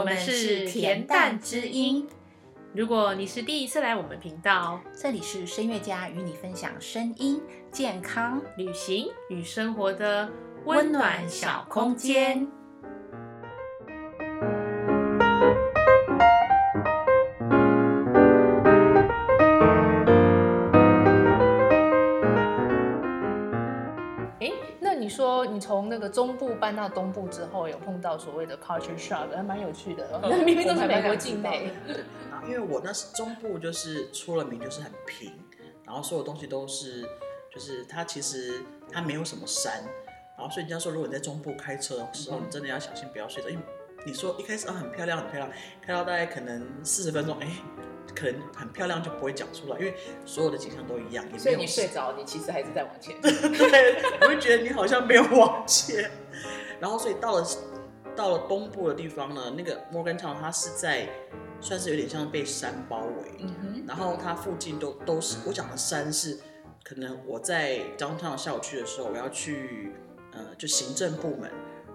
我们是甜淡之音。如果你是第一次来我们频道，这里是声乐家与你分享声音、健康、旅行与生活的温暖小空间。你从那个中部搬到东部之后，有碰到所谓的 culture shock，还蛮有趣的。明明都是美国境内。啊，因为我那是中部，就是出了名就是很平，然后所有东西都是，就是它其实它没有什么山，然后所以人家说，如果你在中部开车的时候，你真的要小心不要睡着，因为你说一开始啊很漂亮很漂亮，开到大概可能四十分钟，哎，可能很漂亮就不会讲出来，因为所有的景象都一样，也所以你睡着，你其实还是在往前。对，我会觉得你好像没有往前，然后所以到了到了东部的地方呢，那个 Morgantown 它是在。算是有点像被山包围，然后它附近都都是我讲的山是，可能我在 downtown 校区的时候，我要去呃就行政部门，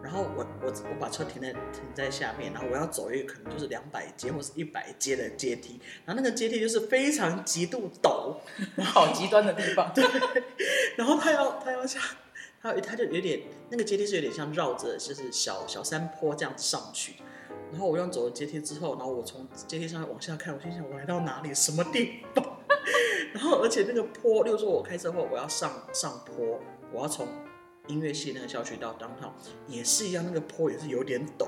然后我我我把车停在停在下面，然后我要走一个可能就是两百阶或是一百阶的阶梯，然后那个阶梯就是非常极度陡，好极端的地方，对，然后他要他要下，他他就有点那个阶梯是有点像绕着就是小小山坡这样上去。然后我用走了阶梯之后，然后我从阶梯上往下看，我心想我来到哪里，什么地方？然后而且那个坡，例如说我开车后我要上上坡，我要从音乐系那个校区到 downtown，也是一样，那个坡也是有点陡，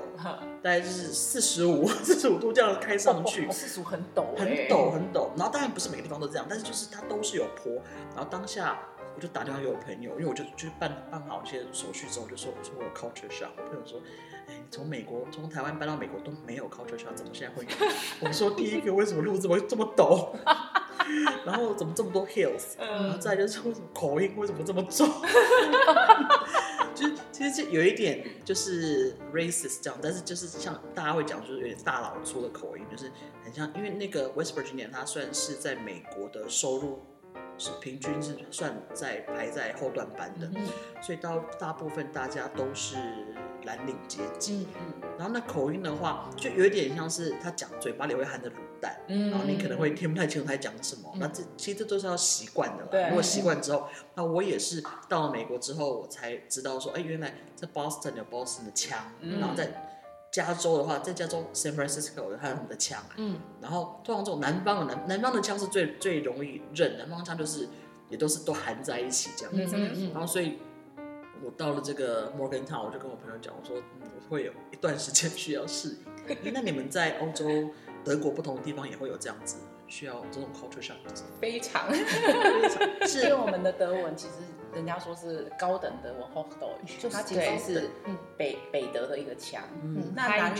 大概就是四十五 四十五度这样开上去，四十五很陡，很陡很陡。然后当然不是每个地方都这样，但是就是它都是有坡。然后当下我就打电话给我朋友，因为我就就办办好一些手续之后，就说我说我有 culture shock，我朋友说。哎从美国从台湾搬到美国都没有 culture shock，怎么现在会有？我说第一个为什么路这么这么陡？然后怎么这么多 hills？然后再就是为什么口音为什么这么重？就是其实有一点就是 racist 这样，但是就是像大家会讲，就是有点大佬粗的口音，就是很像，因为那个 West Virginia 它算是在美国的收入是平均是算在排在后段班的，所以到大部分大家都是。蓝领阶级，然后那口音的话，就有一点像是他讲嘴巴里会含着卤蛋，嗯，然后你可能会听不太清楚他在讲什么。那这其实这都是要习惯的了。如果习惯之后，那我也是到了美国之后，我才知道说，哎，原来在 Boston 有 Boston 的腔，然后在加州的话，在加州 San Francisco 有他们的枪，嗯，然后通常这种南方的南南方的枪是最最容易认，南方枪就是也都是都含在一起这样子，然后所以。我到了这个 Morgan Town，我就跟我朋友讲，我说我会有一段时间需要适应。那你们在欧洲、德国不同的地方也会有这样子需要这种 culture shock？非常，是因为我们的德文其实人家说是高等的文 Hochdeutsch，它其实是北北德的一个腔。嗯，那南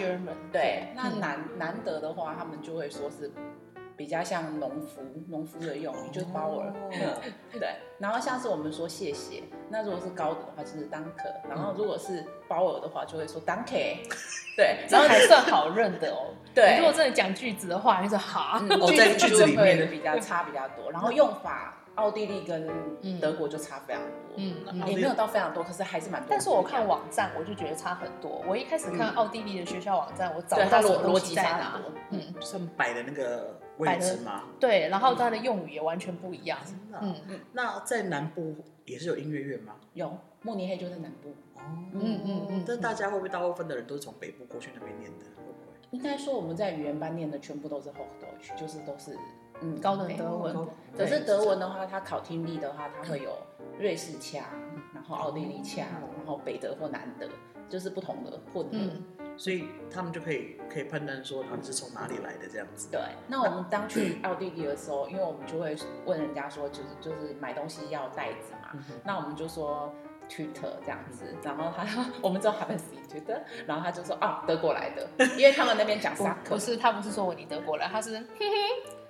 对，那南南德的话，他们就会说是。比较像农夫，农夫的用语就是 bower，对。然后像是我们说谢谢，那如果是高等的话就是 d k 然后如果是 bower 的话就会说 d k 对，然后还算好认的哦。对，如果真的讲句子的话，就是好。在句子里面的比较差比较多，然后用法。奥地利跟德国就差非常多，嗯，也没有到非常多，可是还是蛮多。但是我看网站，我就觉得差很多。我一开始看奥地利的学校网站，我找不到逻逻辑在哪。嗯，是摆的那个位置吗？对，然后它的用语也完全不一样。真的，嗯嗯。那在南部也是有音乐院吗？有，慕尼黑就在南部。哦，嗯嗯嗯。但大家会不会大部分的人都是从北部过去那边念的？会不会？应该说我们在语言班念的全部都是 Hochdeutsch，就是都是。嗯，高等德文。可是德文的话，它考听力的话，它会有瑞士腔，然后奥地利腔，然后北德或南德，就是不同的混合。所以他们就可以可以判断说他们是从哪里来的这样子。对。那我们当去 奥地利的时候，因为我们就会问人家说，就是就是买东西要袋子嘛，那我们就说 Twitter 这样子，然后他我们知道他们是 Twitter，然后他就说啊德国来的，因为他们那边讲 萨克。不是，他不是说我你德国来，他是。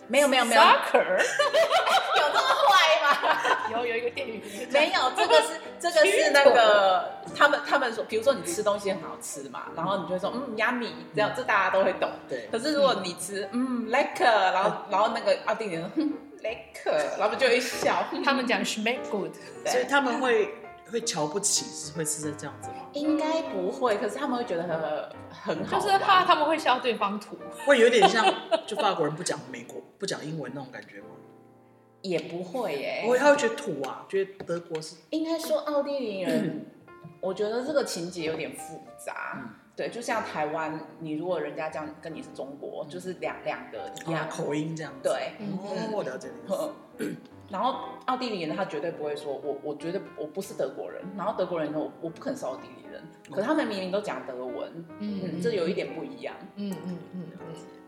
没有没有没有，soccer 有这么坏吗？有有一个电影，没有这个是这个是那个他们他们说，比如说你吃东西很好吃嘛，然后你就会说嗯 yummy，这样这大家都会懂。对。可是如果你吃嗯 like，然后然后那个奥地利人 like，然后就会笑。他们讲 s m e l good，所以他们会会瞧不起是会是在这样子吗？应该不会，可是他们会觉得很很好，就是怕他们会笑对方土，会有点像 就法国人不讲美国不讲英文那种感觉吗？也不会耶，我他会觉得土啊，觉得德国是应该说奥地利人，我觉得这个情节有点复杂。对，就像台湾，你如果人家这样跟你是中国，就是两两个一样口音这样子。对，哦，我了解。然后奥地利人他绝对不会说，我我觉得我不是德国人，然后德国人说，我我不可能是奥地利人，可他们明明都讲德文，嗯，这有一点不一样。嗯嗯嗯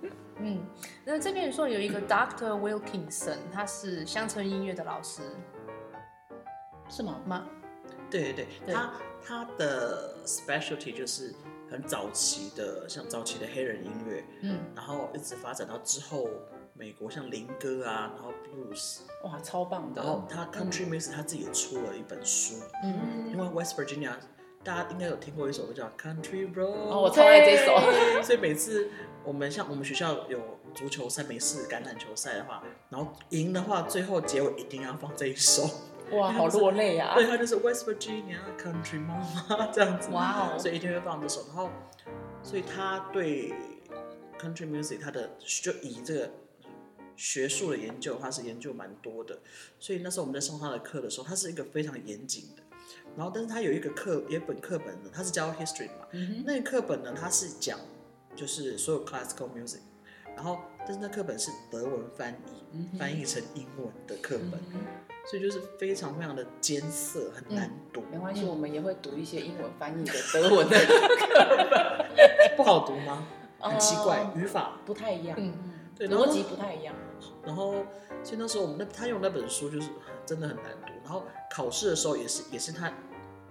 嗯嗯。那这边说有一个 Doctor Wilkinson，他是乡村音乐的老师，是吗？吗？对对对，他他的 specialty 就是。很早期的，像早期的黑人音乐，嗯，然后一直发展到之后，美国像林歌啊，然后 blues，哇，超棒的。然后他 country music 他自己也出了一本书，嗯，因为 West Virginia 大家应该有听过一首歌叫 Country Road，哦，我超爱这首。所以每次我们像我们学校有足球赛、美式橄榄球赛的话，然后赢的话，最后结尾一定要放这一首。哇，好落泪啊！对，他就是 West Virginia Country 妈妈 这样子，哇哦，所以一定会放这首。然后，所以他对 Country Music 他的就以这个学术的研究，他是研究蛮多的。所以那时候我们在上他的课的时候，他是一个非常严谨的。然后，但是他有一个课，有一本课本呢，他是教 History 嘛，那个课本呢，他是讲就是所有 Classical Music。然后，但是那课本是德文翻译，翻译成英文的课本。所以就是非常非常的艰涩，很难读。没关系，我们也会读一些英文翻译的 德文的课本。不好读吗？很奇怪，语法不太一样，嗯，对，逻辑不太一样。然后，所以那时候我们那他用那本书就是真的很难读。然后考试的时候也是也是他，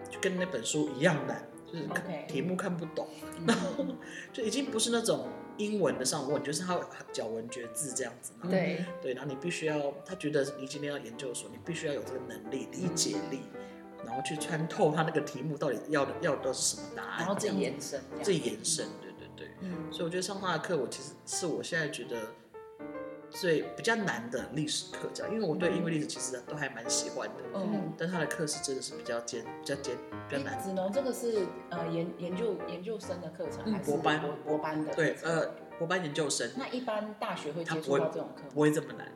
就跟那本书一样难，就是题目看不懂。然后就已经不是那种。英文的上问就是他咬文嚼字这样子，对对，然后你必须要，他觉得你今天要研究所，你必须要有这个能力、理解力，然后去穿透他那个题目到底要的要的是什么答案，然后自己延伸，自己延伸，对对对，嗯，所以我觉得上他的课，我其实是我现在觉得。最比较难的历史课，这样，因为我对英文历史其实都还蛮喜欢的，嗯，但他的课是真的是比较艰、比较艰、比较难。子农，这个是呃研研究研究生的课程还是博班博班的？对，呃，博班研究生。那一般大学会接触到这种课？不会这么难，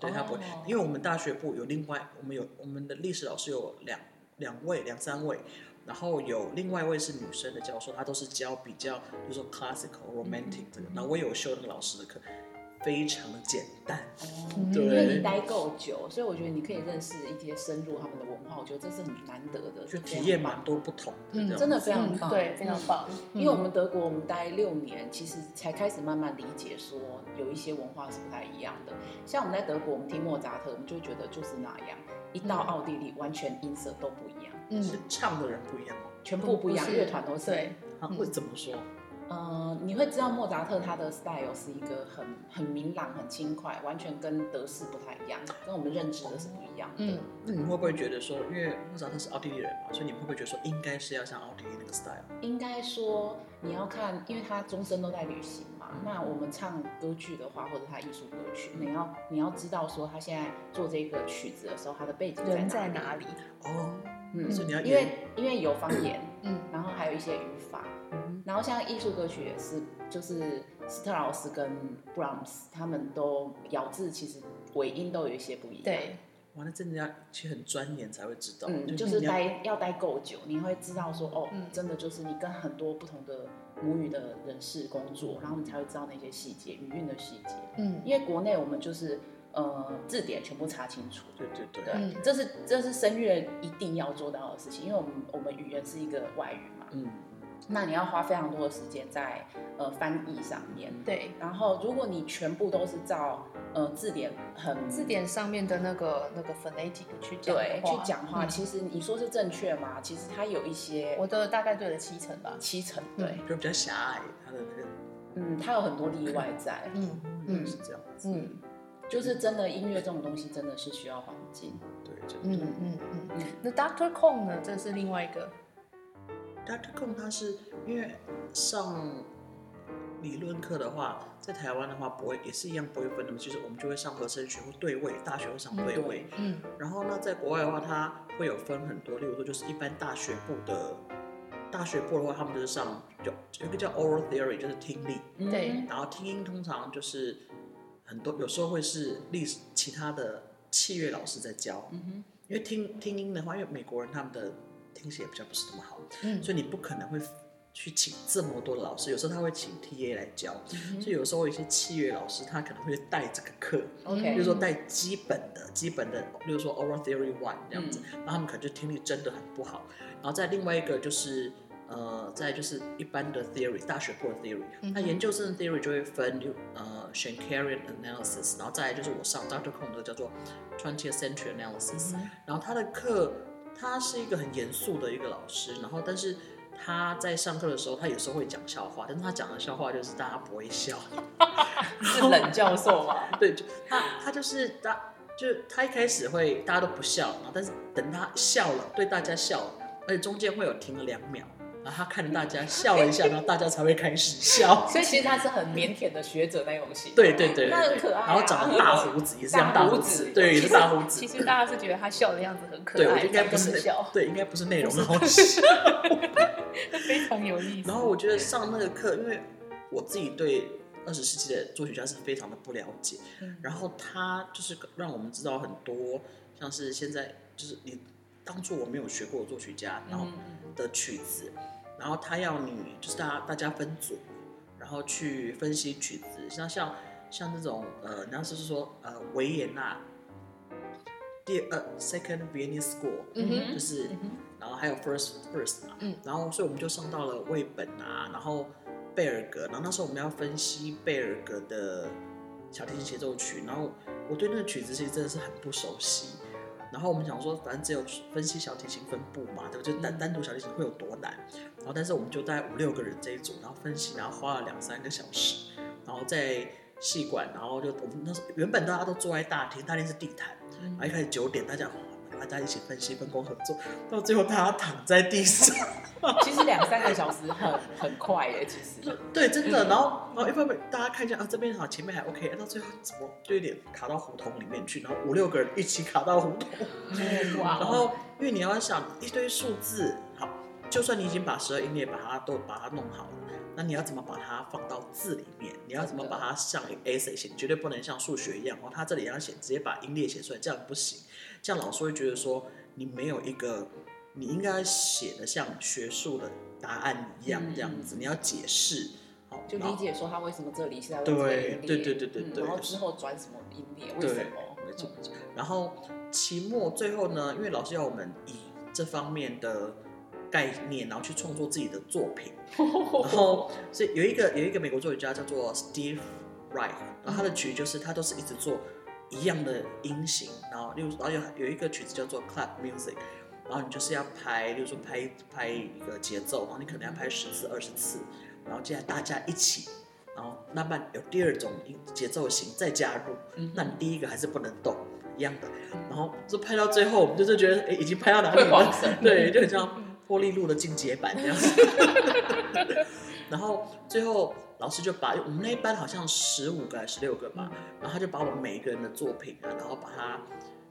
对他不会，因为我们大学部有另外，我们有我们的历史老师有两两位、两三位，然后有另外一位是女生的教授，她都是教比较，比如说 classical、romantic 这个，然后我也有修那个老师的课。非常的简单，因为你待够久，所以我觉得你可以认识一些深入他们的文化，我觉得这是很难得的，就体验蛮多不同的，真的非常棒，对，非常棒。因为我们德国，我们待六年，其实才开始慢慢理解说有一些文化是不太一样的。像我们在德国，我们听莫扎特，我们就觉得就是那样；一到奥地利，完全音色都不一样，嗯，唱的人不一样吗？全部不一样，乐团都是。对，会怎么说？呃，你会知道莫扎特他的 style 是一个很很明朗、很轻快，完全跟德式不太一样，跟我们认知的是不一样。嗯，那你会不会觉得说，因为莫扎特是奥地利人嘛，所以你会不会觉得说，应该是要像奥地利那个 style？应该说你要看，因为他终身都在旅行嘛。那我们唱歌剧的话，或者他艺术歌曲，你要你要知道说，他现在做这个曲子的时候，他的背景在哪里？哦，嗯，所以你要因为因为有方言，嗯，然后还有一些语法。然后像艺术歌曲也是，就是斯特劳斯跟布朗斯，他们都咬字其实尾音都有一些不一样。对，哇，那真的要其实很钻研才会知道。嗯，就是待要待够久，你会知道说，哦，真的就是你跟很多不同的母语的人士工作，然后你才会知道那些细节，语韵的细节。嗯，因为国内我们就是呃字典全部查清楚。对对对。对，这是这是声乐一定要做到的事情，因为我们我们语言是一个外语嘛。嗯。那你要花非常多的时间在呃翻译上面，对。然后如果你全部都是照呃字典很字典上面的那个那个 phonetic 去讲对去讲话，其实你说是正确吗？其实它有一些，我的大概对了七成吧，七成对，就比较狭隘，它的那个嗯，它有很多例外在，嗯嗯是这样子，嗯，就是真的音乐这种东西真的是需要环境，对，嗯嗯嗯嗯。那 Doctor Kong 呢？这是另外一个。Dr. Kong 他是因为上理论课的话，在台湾的话不会也是一样不会分的嘛，就是我们就会上和声学或对位，大学会上对位。嗯。然后呢，在国外的话，它会有分很多，例如说就是一般大学部的大学部的话，他们就是上有有一个叫 oral theory，就是听力。对。然后听音通常就是很多有时候会是历史其他的器乐老师在教。嗯哼。因为听听音的话，因为美国人他们的听写比较不是那么好，嗯，所以你不可能会。去请这么多的老师，有时候他会请 T A 来教，所以有时候一些器乐老师他可能会带这个课，OK，比如说带基本的、基本的，比如说 Oral Theory One 这样子，那他们可能就听力真的很不好。然后再另外一个就是呃，再就是一般的 Theory 大学部的 Theory，那研究生的 Theory 就会分呃 Shankarian Analysis，然后再就是我上 Doctor Kong 的叫做 Twentieth Century Analysis，然后他的课他是一个很严肃的一个老师，然后但是。他在上课的时候，他有时候会讲笑话，但是他讲的笑话就是大家不会笑，是冷教授吗？对，就他他就是大，就他一开始会大家都不笑，然后但是等他笑了，对大家笑了，而且中间会有停了两秒。然后他看着大家笑了一下，然后大家才会开始笑。所以其实他是很腼腆的学者那种型。对对对，那很可爱。然后长了大胡子，也是样大胡子，对，也是大胡子。其实大家是觉得他笑的样子很可爱。对，应该不是笑。对，应该不是内容好笑。非常有意思。然后我觉得上那个课，因为我自己对二十世纪的作曲家是非常的不了解，然后他就是让我们知道很多，像是现在就是你当初我没有学过作曲家，然后的曲子。然后他要你就是大家大家分组，然后去分析曲子，像像像这种呃，你要是说呃维也纳第二 second Viennese School，嗯哼，就是，然后还有 first first 嘛，嗯，然后所以我们就上到了魏本啊，然后贝尔格，然后那时候我们要分析贝尔格的小提琴协奏曲，然后我对那个曲子其实真的是很不熟悉。然后我们想说，反正只有分析小提琴分布嘛，对不对？就单单独小提琴会有多难？然后，但是我们就带五六个人这一组，然后分析，然后花了两三个小时，然后在戏馆，然后就我们那时候原本大家都坐在大厅，大厅是地毯，然后一开始九点大家。大家一起分析、分工合作，到最后大家躺在地上。其实两三个小时很很快耶，其实。对，真的。然后，然后一方面大家看一下啊，这边好，前面还 OK，到最后怎么就有点卡到胡同里面去？然后五六个人一起卡到胡同。哇！然后，因为你要想一堆数字，好，就算你已经把十二音列把它都把它弄好了，那你要怎么把它放到字里面？你要怎么把它像 essay 写？绝对不能像数学一样哦，它这里要写直接把音列写出来，这样不行。这样老师会觉得说你没有一个你应该写的像学术的答案一样这样子，你要解释，好就理解说他为什么这里现在对对对对对对，然后之后转什么音列，为什么？没错没错。然后期末最后呢，因为老师要我们以这方面的概念，然后去创作自己的作品，然后所以有一个有一个美国作曲家叫做 Steve Reich，然后他的曲就是他都是一直做。一样的音型，然后例如，然后有有一个曲子叫做 Club music，然后你就是要拍，例如说拍拍一个节奏，然后你可能要拍十次、二十次，然后接下来大家一起，然后慢慢有第二种音节奏型再加入，那你第一个还是不能动，一样的，然后就拍到最后，我们就是觉得，哎，已经拍到哪里了？对，就很像玻璃路的进阶版这样子，然后最后。老师就把我们那一班好像十五个还是十六个吧，然后他就把我们每一个人的作品啊，然后把它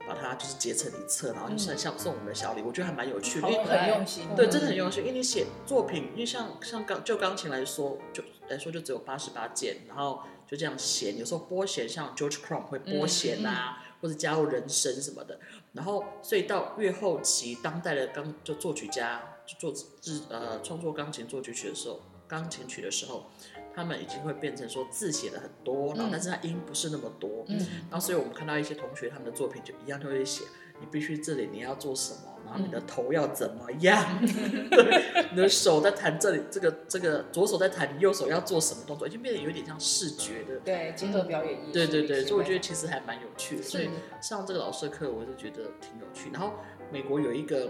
把它就是结成一册，然后就像像送我们的小礼，我觉得还蛮有趣的，因为很用心，对，真的很用心。因为你写作品，因为像像钢就钢琴来说，就来说就只有八十八键，然后就这样弦，有时候拨弦，像 George Crumb 会拨弦啊，或者加入人声什么的。然后所以到越后期，当代的钢就作曲家就做制呃创作钢琴作曲曲的时候，钢琴曲的时候。他们已经会变成说字写的很多，然后但是他音不是那么多，嗯，然后所以我们看到一些同学他们的作品就一样都会写，你必须这里你要做什么，然后你的头要怎么样，你的手在弹这里，这个这个左手在弹，你右手要做什么动作，已经变得有点像视觉的，对，结合表演艺术，对对对，所以我觉得其实还蛮有趣的，所以上这个老师的课我就觉得挺有趣。然后美国有一个。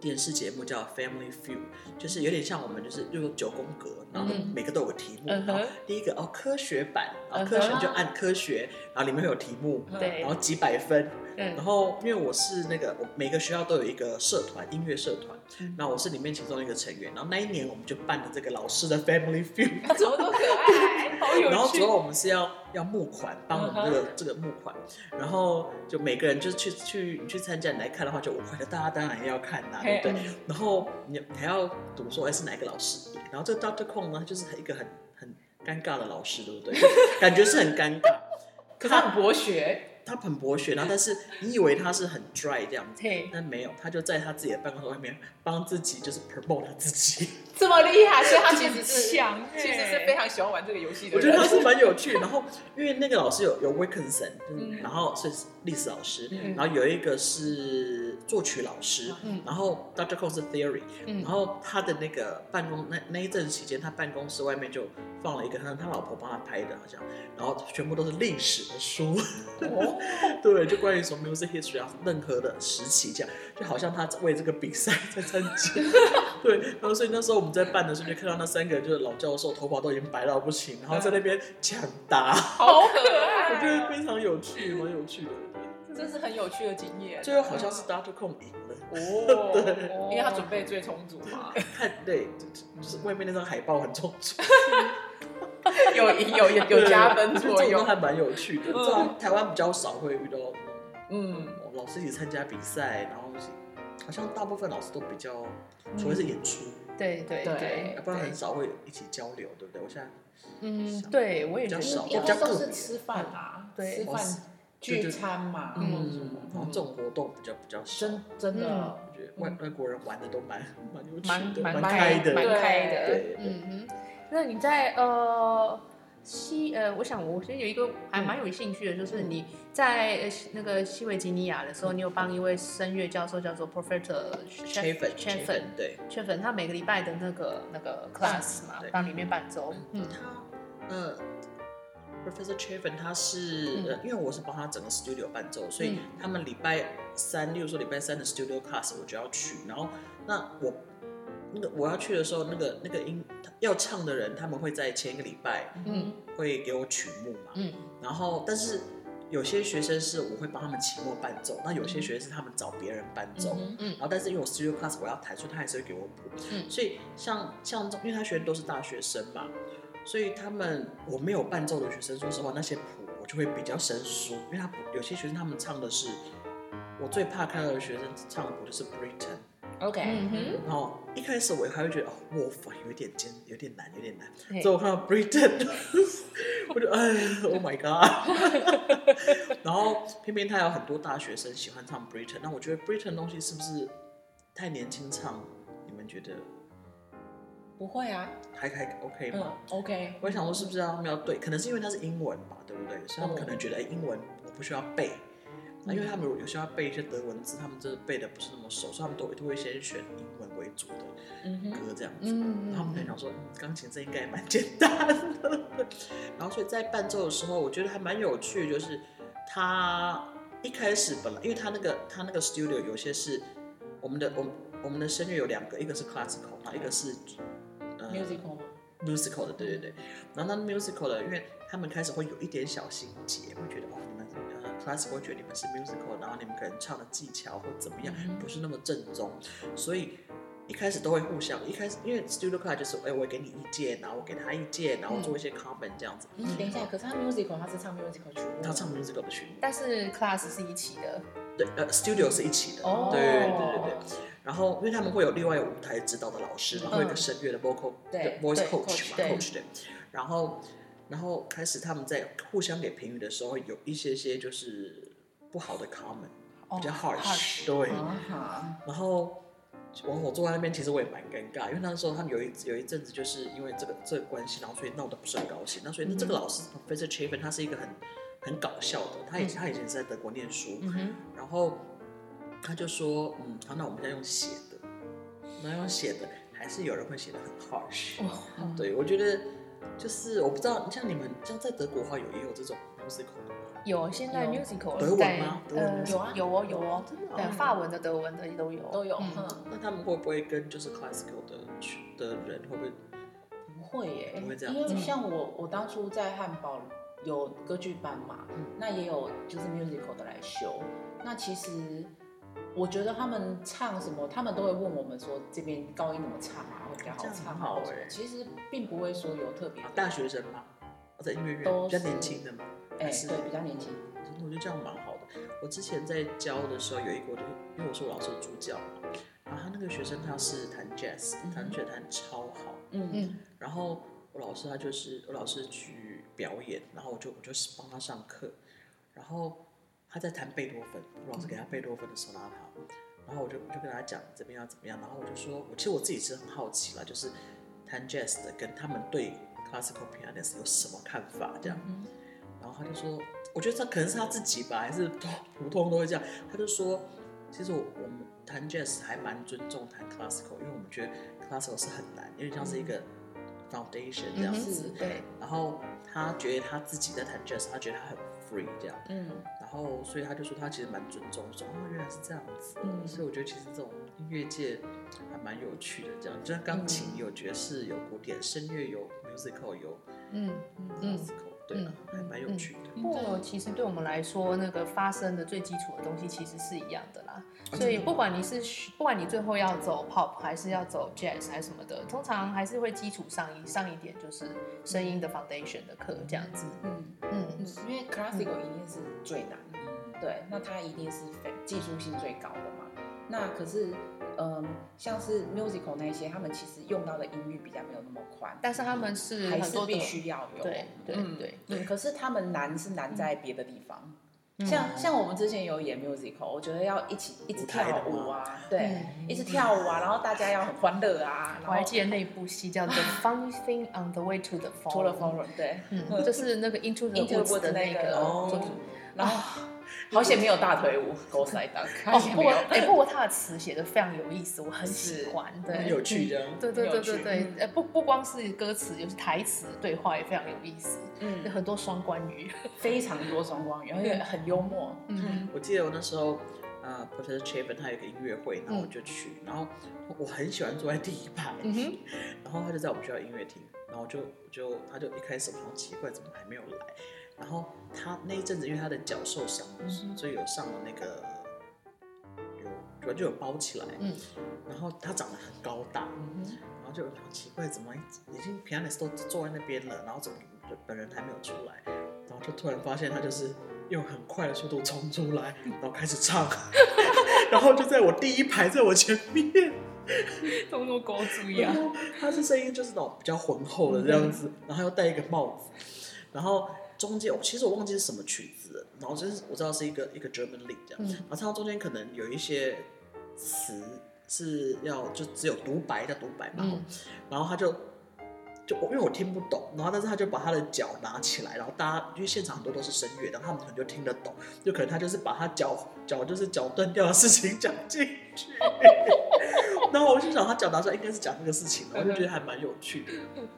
电视节目叫 Family Feud，就是有点像我们就是就是九宫格，然后每个都有个题目。然后第一个哦科学版，然后科学就按科学，然后里面会有题目，对，然后几百分。然后因为我是那个我每个学校都有一个社团音乐社团，那我是里面其中一个成员。然后那一年我们就办了这个老师的 Family Feud，怎么都可爱，好有趣。然后主要我们是要。要募款，帮我们这个这个募款，然后就每个人就是去去你去参加你来看的话就五块的，大家当然要看呐，对不对？然后你你还要怎么说？哎，是哪一个老师？然后这个 Doctor Kong 呢，就是一个很很尴尬的老师，对不对？感觉是很尴尬，可是很博学。他很博学，然后但是你以为他是很 dry 这样子，但没有，他就在他自己的办公室外面帮自己就是 promote 他自己，这么厉害，所以他其实是强，其实是非常喜欢玩这个游戏的。我觉得他是蛮有趣，然后因为那个老师有有 Wilkinson，嗯，然后是历史老师，然后有一个是作曲老师，嗯，然后 Doctor Cole 是 theory，嗯，然后他的那个办公那那一阵期间，他办公室外面就放了一个他他老婆帮他拍的，好像，然后全部都是历史的书。哦 对，就关于什么 music history 啊，任何的时期这样，就好像他为这个比赛在参加。对，然后所以那时候我们在办的时候，就看到那三个就是老教授，头发都已经白到不行，然后在那边抢答，好可爱，我觉得非常有趣，蛮有趣的。这是很有趣的经验。最后好像是 Doctor Kong 赢了，哦，对，因为他准备最充足嘛。看，对，就是外面那张海报很充足。有有有有加分作用，还蛮有趣的。在台湾比较少会遇到，嗯，老师一起参加比赛，然后好像大部分老师都比较，除非是演出，对对对，不然很少会一起交流，对不对？我现在，嗯，对我也比较少，比较都是吃饭啊，对，吃饭聚餐嘛，嗯，然后这种活动比较比较少，真真的，我觉得外外国人玩的都蛮蛮有趣的，蛮开的，蛮开的，对，嗯哼。那你在呃西呃，我想我其实有一个还蛮有兴趣的，就是你在那个西维吉尼亚的时候，你有帮一位声乐教授叫做 Professor Chaffin Chaffin 对 Chaffin，他每个礼拜的那个那个 class 嘛，帮里面伴奏。嗯，他嗯 Professor Chaffin 他是呃，因为我是帮他整个 studio 伴奏，所以他们礼拜三，例如说礼拜三的 studio class 我就要去，然后那我。那个我要去的时候，那个那个音要唱的人，他们会在前一个礼拜，嗯，会给我曲目嘛，嗯，然后但是有些学生是我会帮他们期末伴奏，那有些学生是他们找别人伴奏，嗯，然后但是因为我 studio class 我要弹，所以他还是会给我谱，嗯，所以像像因为他学生都是大学生嘛，所以他们我没有伴奏的学生，说实话那些谱我就会比较生疏，因为他有些学生他们唱的是我最怕看到的学生唱的谱就是 Britain。OK，然后一开始我还会觉得哦，Wolf 有点艰，有点难，有点难。之后看到 Britain，我就哎，Oh my God！然后偏偏他有很多大学生喜欢唱 Britain，那我觉得 Britain 东西是不是太年轻唱？你们觉得？不会啊，还还 OK 吗？OK，我想说是不是他们要对？可能是因为它是英文吧，对不对？所以他们可能觉得英文我不需要背。那因为他们有时候要背一些德文字，他们这背的不是那么熟，所以他们都都会先选英文为主的歌这样子。然后他们可能想说，钢琴这应该也蛮简单的。然后所以在伴奏的时候，我觉得还蛮有趣，就是他一开始本来，因为他那个他那个 studio 有些是我们的，我我们的声乐有两个，一个是 classical，一个是 musical，musical 的，对对对。然后那 musical 的，因为他们开始会有一点小心结，会觉得哦。Class 会觉得你们是 musical，然后你们可能唱的技巧或怎么样不是那么正宗，所以一开始都会互相。一开始因为 studio class 就是，哎，我给你意见，然后我给他意见，然后做一些 comment 这样子。嗯，等一下，可是他 musical 他是唱 musical 曲目，他唱 musical 的曲目，但是 class 是一起的。对，呃，studio 是一起的。哦。对对对对。然后因为他们会有另外舞台指导的老师，然后有个声乐的 vocal voice coach 嘛，coach 对，然后。然后开始他们在互相给评语的时候，有一些些就是不好的 comment，比较 harsh，对。然后我我坐在那边，其实我也蛮尴尬，因为那时候他们有一有一阵子就是因为这个这个关系，然后所以闹得不是很高兴。那所以那这个老师 Professor Chaffin 他是一个很很搞笑的，他以前他以前是在德国念书，然后他就说，嗯，好，那我们要用写的，那用写的，还是有人会写的很 harsh。对，我觉得。就是我不知道，像你们像在德国的话，有也有这种 musical 的吗？有，现在 musical 德文吗？呃，有啊，有哦，有哦，对，法文的、德文的都有，都有。嗯，那他们会不会跟就是 classical 的的人会不会？不会耶，不会这样。因为像我，我当初在汉堡有歌剧班嘛，那也有就是 musical 的来修。那其实我觉得他们唱什么，他们都会问我们说这边高音怎么唱啊。比较好唱，好哎。其实并不会说有特别大学生吗？在音乐院都比较年轻的嘛，哎，对，比较年轻。真的我觉得这样蛮好的。我之前在教的时候，有一个我的，因为我是我老师的助教嘛，然后他那个学生他是弹 jazz，弹觉得弹超好，嗯嗯，然后我老师他就是我老师去表演，然后我就我就是帮他上课，然后他在弹贝多芬，我老师给他贝多芬的 sonata，然后我就我就跟他讲怎么样怎么样，然后我就说，我其实我自己是很好奇啦，就是弹 jazz 的跟他们对 classical pianist 有什么看法这样，然后他就说，我觉得他可能是他自己吧，还是普通都会这样，他就说，其实我我们弹 jazz 还蛮尊重弹 classical，因为我们觉得 classical 是很难，有点像是一个 foundation 这样子，是对，然后他觉得他自己在弹 jazz，他觉得他很 free 这样，嗯然后所以他就说他其实蛮尊重，说哦原来是这样子，嗯。所以我觉得其实这种音乐界还蛮有趣的，这样就像钢琴有爵士有古典，声乐有 musical 有嗯嗯。classical，对啊，还蛮有趣的。不过，其实对我们来说，那个发声的最基础的东西其实是一样的啦。啊所以，不管你是不管你最后要走 pop 还是要走 jazz 还是什么的，通常还是会基础上一上一点就是声音的 foundation 的课这样子。嗯嗯嗯，因为 classical 一定是最难的，对，那它一定是非技术性最高的嘛。那可是，嗯，像是 musical 那些，他们其实用到的音域比较没有那么宽，但是他们是还是必须要有。对对嗯对，嗯，可是他们难是难在别的地方。嗯像像我们之前有演 musical，我觉得要一起一直跳舞啊，对，一直跳舞啊，然后大家要很欢乐啊，然后我还记得那部戏叫做《The Funny Thing on the Way to the 除了，forum，对，嗯，就是那个 Into the Into the Woods 的那个哦。然后好险没有大腿舞，狗塞当，好哦。不过哎，不过他的词写的非常有意思，我很喜是欢，对，很有趣这样。对对对对对，呃，不不光是歌词，有些台词对话也非常有意思，有嗯，很多双关语。非常多双关语，而且很幽默。嗯我记得我那时候，呃，Professor Chapin 他有一个音乐会，然后我就去，然后我很喜欢坐在第一排，嗯哼，然后他就在我们学校音乐厅，然后我就我就他就一开始我好奇怪怎么还没有来，然后他那一阵子因为他的脚受伤，所以有上了那个有主要就有包起来，嗯然后他长得很高大，然后就好奇怪怎么已经 pianist 都坐在那边了，然后怎么本人还没有出来，然后就突然发现他就是用很快的速度冲出来，然后开始唱，然后就在我第一排，在我前面。都那么高注意然后他是声音就是那种比较浑厚的这样子，然后又戴一个帽子，然后中间其实我忘记是什么曲子了，然后就是我知道是一个一个 German 这样，嗯然后唱到中间可能有一些词是要就只有独白叫独白嘛，嗯然后他就。就我因为我听不懂，然后但是他就把他的脚拿起来，然后大家因为现场很多都是声乐然后，他们可能就听得懂，就可能他就是把他脚脚就是脚断掉的事情讲进去，然后我就想他脚拿出来应该是讲这个事情，我就觉得还蛮有趣的。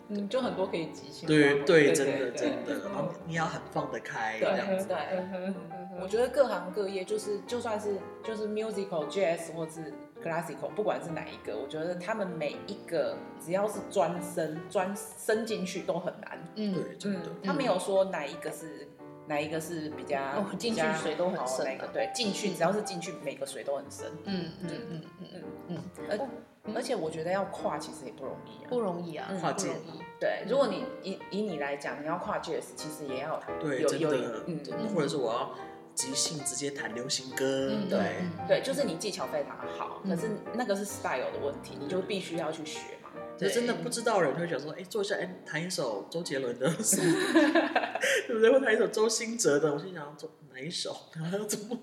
嗯，就很多可以即兴。对对，真的真的，然后你要很放得开这对样子。对，嗯我觉得各行各业就是就算是就是 musical、jazz 或是 classical，不管是哪一个，我觉得他们每一个只要是专深专深进去都很难。嗯对，真的。他没有说哪一个是哪一个是比较哦进去水都很深啊哪个对，进去只要是进去，每个水都很深。嗯嗯嗯嗯嗯嗯，而而且我觉得要跨其实也不容易啊。不容易啊，嗯跨界不容易。对，如果你以以你来讲，你要跨 jazz，其实也要对，有有真的，嗯或者是我要即兴直接弹流行歌，嗯对，嗯对，就是你技巧非常好，嗯可是那个是 style 的问题，你就必须要去学嘛。就真的不知道人就会想说，哎，做一下，哎，弹一首周杰伦的，对不对？或弹一首周兴哲的，我心想做哪一首？然后怎么？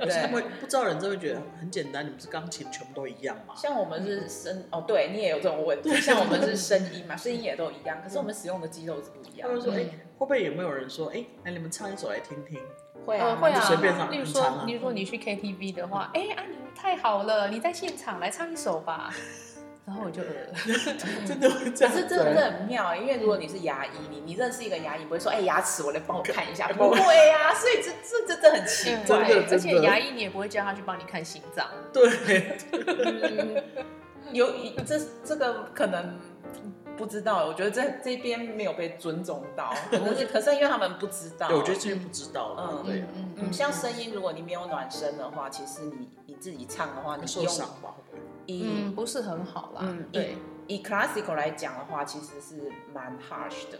有些他们不知道人真的会觉得很简单，你们是钢琴全部都一样嘛？像我们是声哦，对你也有这种问题，像我们是声音嘛，声音也都一样，可是我们使用的肌肉是不一样的。他们说，哎，嗯会不会有没有人说，哎，来你们唱一首来听听？会啊，呃会啊，随便唱例如说，例如说你去 KTV 的话，哎啊，你太好了，你在现场来唱一首吧。然后我就呃，真的会这样子？可是这个很妙，因为如果你是牙医，你你认识一个牙医，不会说，哎，牙齿我来帮我看一下，不会呀，所以这这这这很奇怪。真的而且牙医你也不会叫他去帮你看心脏。对，嗯，有这这个可能不知道，我觉得在这边没有被尊重到，可能是可是因为他们不知道。对，我觉得这边不知道了，嗯对，嗯嗯，像声音，如果你没有暖身的话，其实你你自己唱的话，你会受用伤吧？以嗯，不是很好啦。嗯对，以 classical 来讲的话，其实是蛮 harsh 的，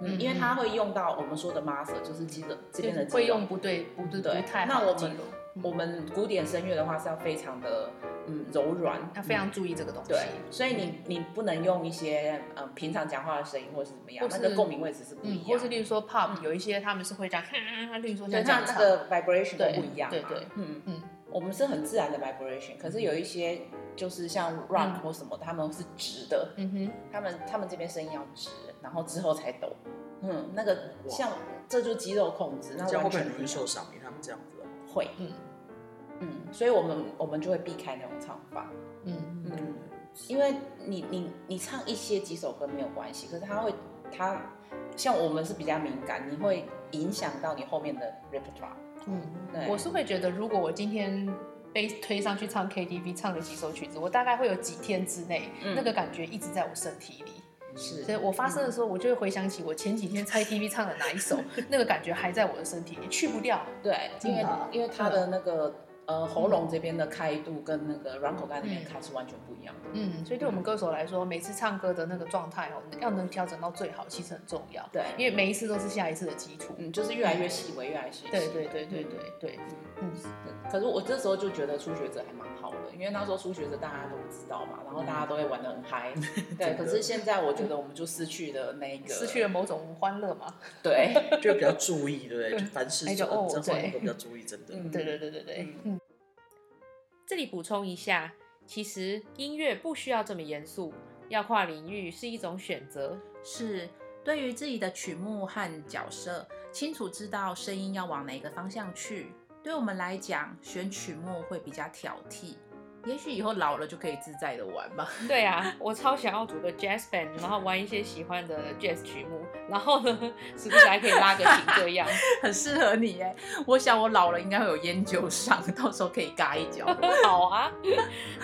嗯，因为它会用到我们说的 master，就是肌肉这边的会用不对不对对太那我们我们古典声乐的话是要非常的嗯柔软，要非常注意这个东西。对，所以你你不能用一些嗯平常讲话的声音或者是怎么样，那个共鸣位置是不一样。或是例如说 pop 有一些他们是会这样，例如说像那个 vibration 都不一样。对对，嗯。嗯。我们是很自然的 vibration，可是有一些就是像 rock 或什么，他们是直的，嗯哼，他们他们这边声音要直，然后之后才抖，嗯，那个像这就是肌肉控制，那完全容易受伤，他们这样子。会，嗯。嗯，所以我们我们就会避开那种唱法，嗯嗯，因为你你你唱一些几首歌没有关系，可是他会他像我们是比较敏感，你会影响到你后面的 repertoire。嗯，我是会觉得，如果我今天被推上去唱 KTV，唱了几首曲子，我大概会有几天之内，那个感觉一直在我身体里。是，所以我发生的时候，我就会回想起我前几天猜 KTV 唱的哪一首，那个感觉还在我的身体里，去不掉。对，因为因为他的那个。呃，喉咙这边的开度跟那个软口盖那边开是完全不一样的。嗯，所以对我们歌手来说，每次唱歌的那个状态哦，要能调整到最好，其实很重要。对，因为每一次都是下一次的基础。嗯，就是越来越细微，越来越细。对对对对对对。嗯，可是我这时候就觉得初学者还蛮好的，因为那时候初学者大家都知道嘛，然后大家都会玩的很嗨。对，可是现在我觉得我们就失去了那个，失去了某种欢乐嘛。对，就比较注意，对不对？凡事就哦，对，都比较注意，真的。对对对对对。嗯。这里补充一下，其实音乐不需要这么严肃，要跨领域是一种选择。是对于自己的曲目和角色，清楚知道声音要往哪个方向去，对我们来讲，选曲目会比较挑剔。也许以后老了就可以自在的玩吧。对啊，我超想要组个 jazz band，然后玩一些喜欢的 jazz 曲目，然后呢，是不是还可以拉个琴这样？很适合你哎！我想我老了应该会有烟酒上，到时候可以嘎一脚。好啊，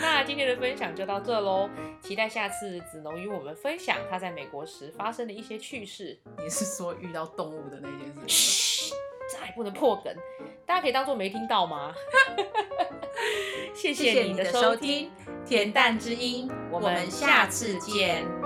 那今天的分享就到这喽，期待下次子农与我们分享他在美国时发生的一些趣事。你是说遇到动物的那件事？嘘，这还不能破梗，大家可以当做没听到吗？谢谢你的收听，《恬淡之音》，我们下次见。